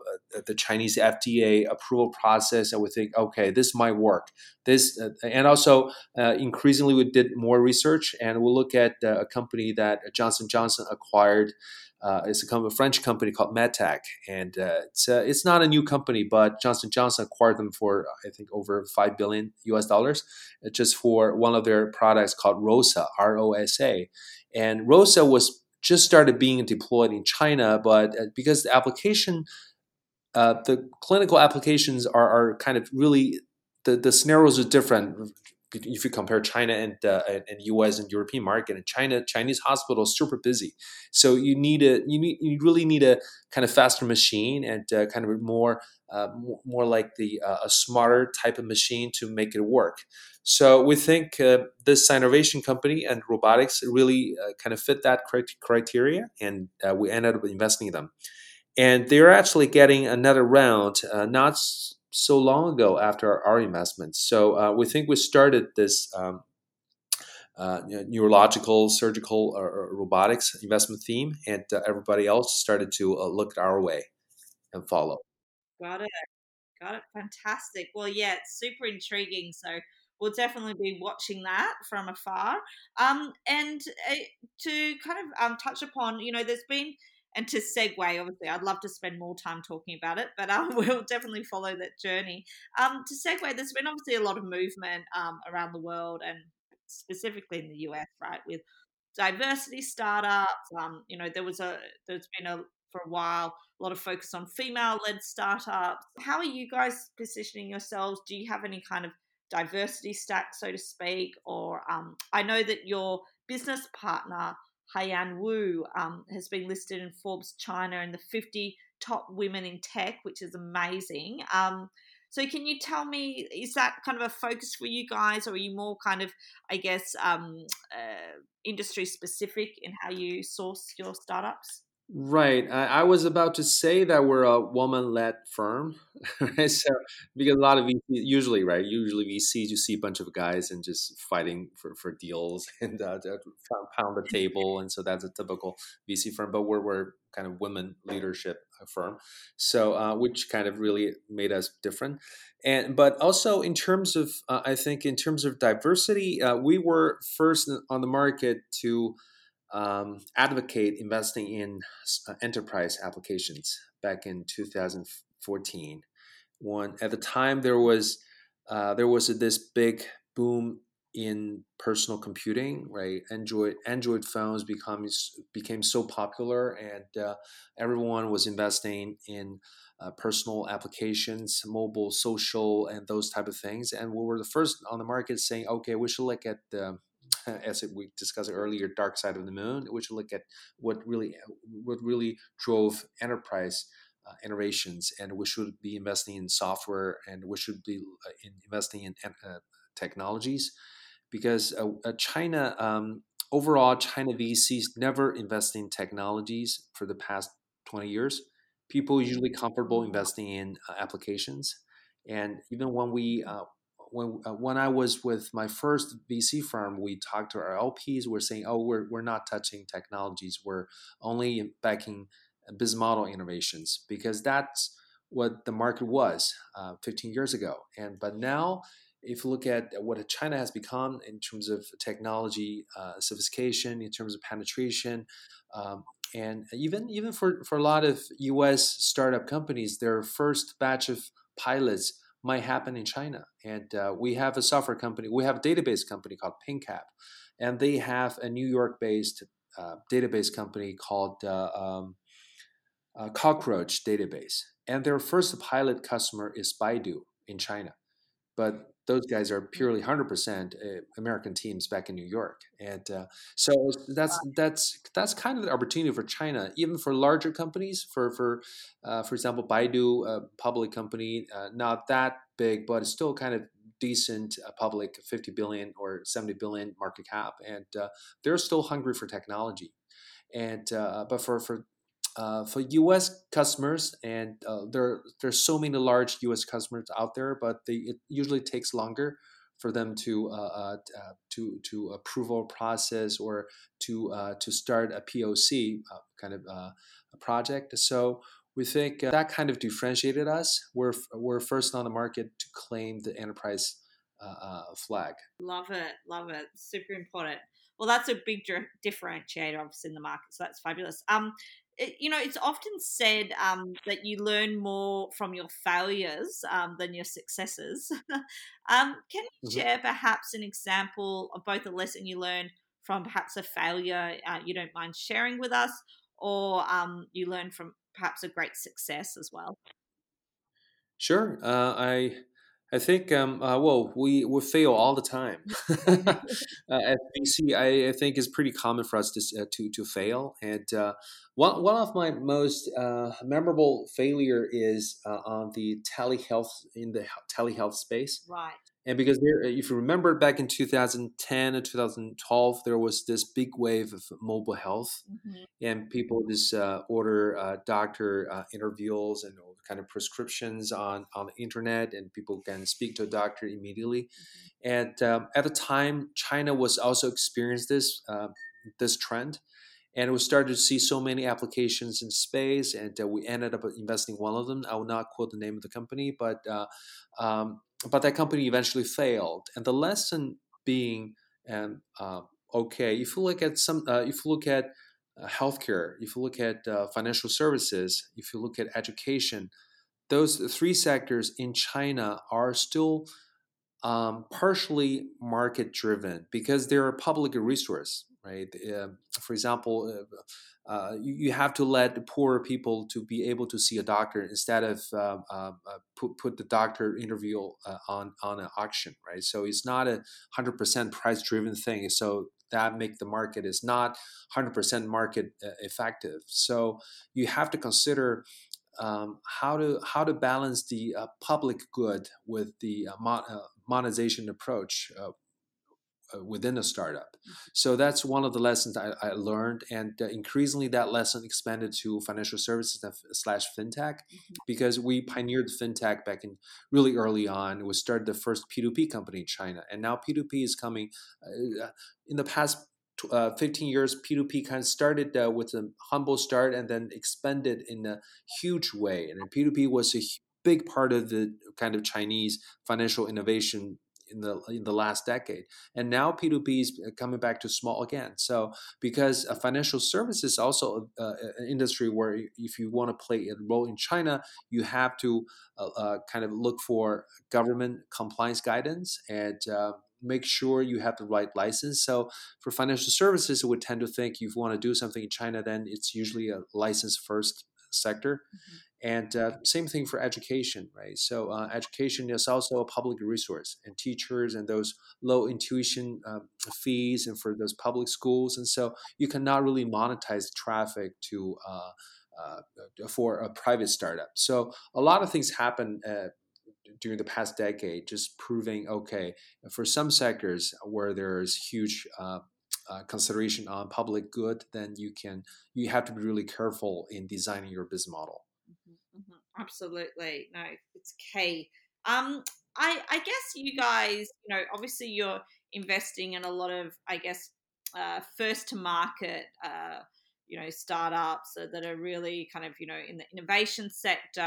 [SPEAKER 2] the Chinese FDA approval process, and we think, okay, this might work. This uh, and also uh, increasingly we did more research, and we'll look at uh, a company that Johnson Johnson acquired uh, it's a, a, French company called MedTech, and uh, it's uh, it's not a new company, but Johnson Johnson acquired them for I think over five billion U.S. dollars, uh, just for one of their products called ROSA, R-O-S-A, and ROSA was just started being deployed in China, but uh, because the application, uh, the clinical applications are, are kind of really the, the scenarios are different if you compare China and uh, and US and European market, and China Chinese hospitals super busy, so you need a you need you really need a kind of faster machine and uh, kind of more uh, more like the uh, a smarter type of machine to make it work. So we think uh, this Sinovation company and robotics really uh, kind of fit that criteria, and we ended up investing in them. And they're actually getting another round, not so long ago after our investment. So uh, we think we started this um, uh, neurological, surgical, or, robotics investment theme, and uh, everybody else started to uh, look our way and follow.
[SPEAKER 1] Got it. Got it. Fantastic. Well, yeah, it's super intriguing. So we'll definitely be watching that from afar. Um, and uh, to kind of um, touch upon, you know, there's been and to segue, obviously, I'd love to spend more time talking about it, but um, <laughs> we'll definitely follow that journey. Um, to segue, there's been obviously a lot of movement um, around the world and specifically in the US, right, with diversity startups. Um, you know, there was a there's been a for a while a lot of focus on female-led startups. How are you guys positioning yourselves? Do you have any kind of diversity stack, so to speak, or um, I know that your business partner Haiyan Wu um, has been listed in Forbes China and the 50 top women in tech, which is amazing. Um, so, can you tell me, is that kind of a focus for you guys, or are you more kind of, I guess, um, uh, industry specific in how you source your startups?
[SPEAKER 2] Right. I, I, was about to say that we're a woman-led firm? <laughs> So because a lot of VCs, usually, right? Usually VCs, you see a bunch of guys and just fighting for, for deals <laughs> and uh, pound the table, and so that's a typical VC firm. But we're we're kind of women leadership uh, firm, so uh, which kind of really made us different. And but also in terms of, uh, I think in terms of diversity, uh, we were first on the market to um, advocate investing in uh, enterprise applications back in 2014 when at the time there was uh, there was this big boom in personal computing right? Android android phones becomes became so popular and uh, everyone was investing in uh, personal applications mobile social and those type of things and we were the first on the market saying okay we should look at the <laughs> as we discussed earlier, Dark Side of the Moon, which look at what really what really drove enterprise uh, innovations, and we should be investing in software, and we should be uh, in investing in uh, technologies, because uh, uh, China um, overall, China VCs never invest in technologies for the past twenty years. People usually comfortable investing in uh, applications, and even when we when uh, when I was with my first VC firm, we talked to our LPs. We're saying, "Oh, we're we're not touching technologies. We're only backing business model innovations because that's what the market was uh, 15 years ago." And but now, if you look at what China has become in terms of technology uh, sophistication, in terms of penetration. Um, and even even for, for a lot of U.S. startup companies, their first batch of pilots might happen in China. And uh, we have a software company, we have a database company called PingCap, and they have a New York based uh, database company called uh, um, Cockroach Database. And their first pilot customer is Baidu in China. But those guys are purely 100% uh, American teams back in New York, and uh, so that's that's that's kind of the opportunity for China, even for larger companies. For for uh, for example, Baidu, a public company, uh, not that big, but it's still kind of decent uh, public 50 billion or 70 billion market cap, and uh, they're still hungry for technology. And uh, but for for uh, for U.S. customers, and uh, there there's so many large U.S. customers out there, but they, it usually takes longer for them to uh, uh, to to approval process or to uh, to start a POC kind of project. So we think that kind of differentiated us. We're we're first on the market to claim the enterprise flag.
[SPEAKER 1] Love it, love it. Super important. Well, that's a big differentiator, obviously, in the market. So that's fabulous. Um, it, you know, it's often said um, that you learn more from your failures um, than your successes. <laughs> um, can you mm-hmm. share perhaps an example of both a lesson you learned from perhaps a failure uh, you don't mind sharing with us, or um, you learned from perhaps a great success as well?
[SPEAKER 2] Sure. Uh, I I think, um, uh, well, we, we fail all the time. <laughs> <laughs> uh, at VC, I, I, think it's pretty common for us to, uh, to, to fail. And uh, one, one of my most uh, memorable failure is uh, on the telehealth, in the telehealth space.
[SPEAKER 1] Right.
[SPEAKER 2] And because there, if you remember back in 2010 and 2012, there was this big wave of mobile health, mm-hmm. and people just uh, order uh, doctor uh, interviews and kind of prescriptions on on the internet, and people can speak to a doctor immediately. Mm-hmm. And um, at the time, China was also experienced this uh, this trend, and we started to see so many applications in space, and uh, we ended up investing one of them. I will not quote the name of the company, but uh, um, but that company eventually failed. And the lesson being, and uh, okay, if you look at some, uh, if you look at uh, healthcare, if you look at uh, financial services, if you look at education, those three sectors in China are still um, partially market driven because they're a public resource, right? Uh, for example, uh, uh, you, you, have to let the poor people to be able to see a doctor instead of uh, uh, put, put the doctor interview uh, on on an auction, right? So it's not a hundred percent price driven thing. So that make the market is not hundred percent market uh, effective. So you have to consider um, how to how to balance the public good with the mon- monetization approach within a startup. Mm-hmm. So that's one of the lessons I, I learned, and uh, increasingly that lesson expanded to financial services slash fintech, mm-hmm. because we pioneered fintech back in really early on. We started the first P2P company in China, and now P2P is coming. Uh, uh, in the past uh, 15 years, P2P kind of started uh, with a humble start and then expanded in a huge way. And P2P was a big part of the kind of Chinese financial innovation in the in the last decade. And now P2P is uh, coming back to small again. So because uh, financial services also uh, an industry where if you want to play a role in China, you have to uh, kind of look for government compliance guidance and make sure you have the right license. So for financial services, we tend to think if you want to do something in China, then it's usually a license first sector. Mm-hmm. And uh, same thing for education, right? So uh, education is also a public resource, and teachers and those low intuition uh, fees, and for those public schools, and so you cannot really monetize traffic to uh, uh, for a private startup. So a lot of things happen uh, during the past decade, just proving okay for some sectors where there's huge uh, consideration on public good, then you can you have to be really careful in designing your business model.
[SPEAKER 1] Absolutely. No, it's key. Um, I, I guess you guys, you know, obviously you're investing in a lot of, I guess, uh, first to market, uh, you know, startups that are really kind of, you know, in the innovation sector.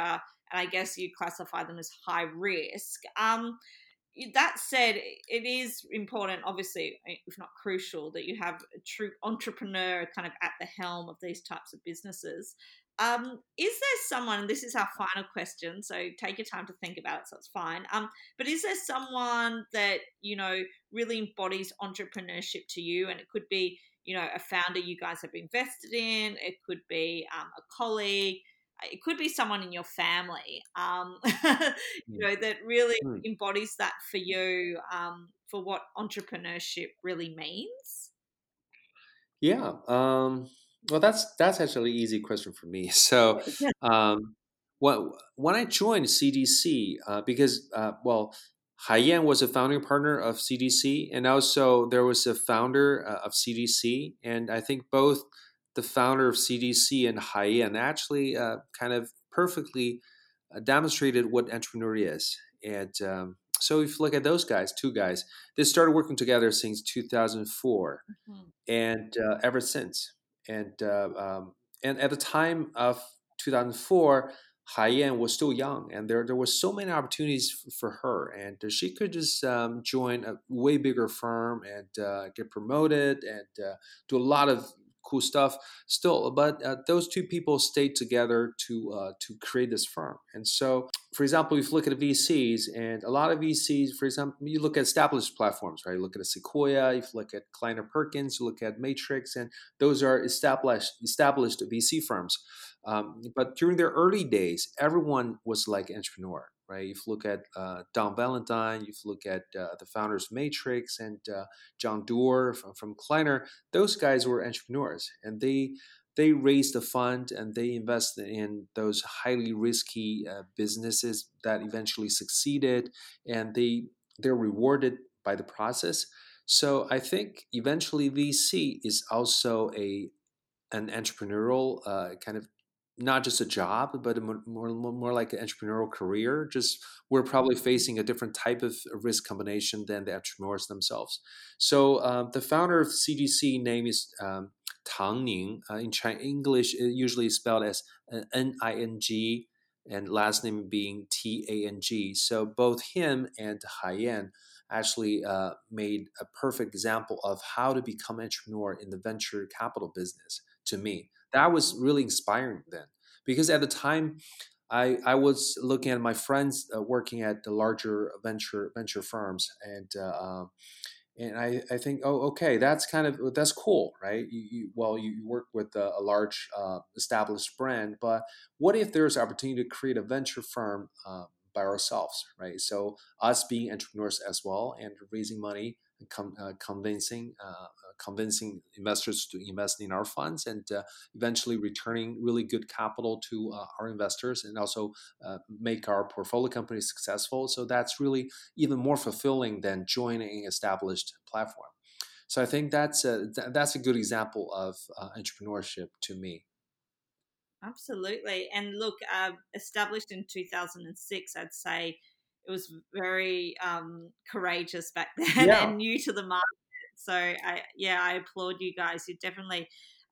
[SPEAKER 1] And I guess you classify them as high risk. Um, that said, it is important, obviously, if not crucial, that you have a true entrepreneur kind of at the helm of these types of businesses. Um, is there someone, and this is our <laughs> final question, so take your time to think about it, so it's fine. Um, but is there someone that, you know, really embodies entrepreneurship to you? And it could be, you know, a founder you guys have invested in, it could be um, a colleague, uh, it could be someone in your family, um, <laughs> you know, that really mm. embodies that for you um, for what entrepreneurship really means.
[SPEAKER 2] Yeah. Um, well, that's that's actually an easy question for me. <laughs> So, um, when when I joined CGC, uh, because uh, well, Haiyan was a founding partner of CGC, and also there was a founder uh, of CGC, and I think both the founder of CGC and Haiyan actually uh, kind of perfectly uh, demonstrated what entrepreneur is. And um, so if you look at those guys, two guys, they started working together since 2004, mm-hmm. and uh, ever since. And uh, um, and at the time of 2004, Haiyan was still young, and there there was so many opportunities for her, and she could just um, join a way bigger firm and uh, get promoted and uh, do a lot of cool stuff still but uh, those two people stayed together to uh, to create this firm. And so for example if you look at vcs and a lot of vcs for example you look at established platforms right? You look at a sequoia if you look at kleiner perkins you look at matrix and those are established established vc firms. Um, but during their early days everyone was like entrepreneur right? If you look at uh, Don Valentine, if you look at uh, the founders Matrix and uh, John Doerr from, from, Kleiner, those guys were entrepreneurs, and they they raised a fund and they invested in those highly risky uh, businesses that eventually succeeded, and they they're rewarded by the process. So I think eventually VC is also a an entrepreneurial uh, kind of not just a job, but a more, more, more like an entrepreneurial career. Just we're probably facing a different type of risk combination than the entrepreneurs themselves. So um, the founder of CGC name is um, Tang Ning. Uh, in Chinese English, it usually spelled as uh, N I N G, and last name being T A N G. So both him and Haiyan actually uh, made a perfect example of how to become entrepreneur in the venture capital business to me that was really inspiring then because at the time I, I was looking at my friends uh, working at the larger venture venture firms and uh, um, and I, I think oh okay that's kind of that's cool right? You, you well you, work with a, a large uh, established brand but what if there's opportunity to create a venture firm um, by ourselves right? So us being entrepreneurs as well and raising money com- uh, convincing uh, uh, convincing investors to invest in our funds and uh, eventually returning really good capital to uh, our investors and also uh, make our portfolio companies successful. So that's really even more fulfilling than joining established platform. So I think that's a, that's a good example of entrepreneurship to me.
[SPEAKER 1] Absolutely. And look, uh, established in 2006, I'd say it was very um, courageous back <laughs> then yeah. and new to the market. So I, yeah, I applaud you guys. You definitely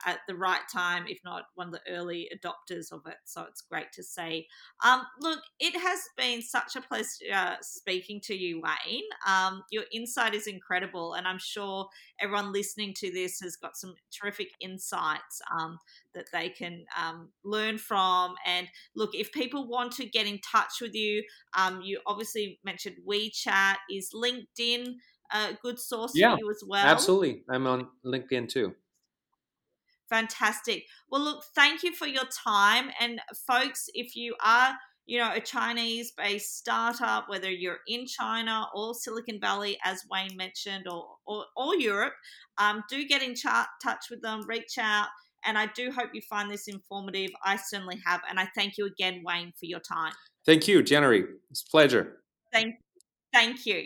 [SPEAKER 1] at the right time, if not one of the early adopters of it. So it's great to see. Um, look, it has been such a pleasure speaking to you, Wayne. Um, your insight is incredible, and I'm sure everyone listening to this has got some terrific insights um, that they can um, learn from. And look, if people want to get in touch with you, um, you obviously mentioned WeChat. Is LinkedIn a good source yeah, for you as well?
[SPEAKER 2] Absolutely. I'm on LinkedIn too.
[SPEAKER 1] Fantastic. Well, look, thank you for your time. And folks, if you are, you know, a Chinese based startup, whether you're in China or Silicon Valley, as Wayne mentioned, or, or, or Europe, um, do get in ch- touch with them, reach out. And I do hope you find this informative. I certainly have. And I thank you again, Wayne, for your time.
[SPEAKER 2] Thank you, January. It's a pleasure.
[SPEAKER 1] Thank, thank you.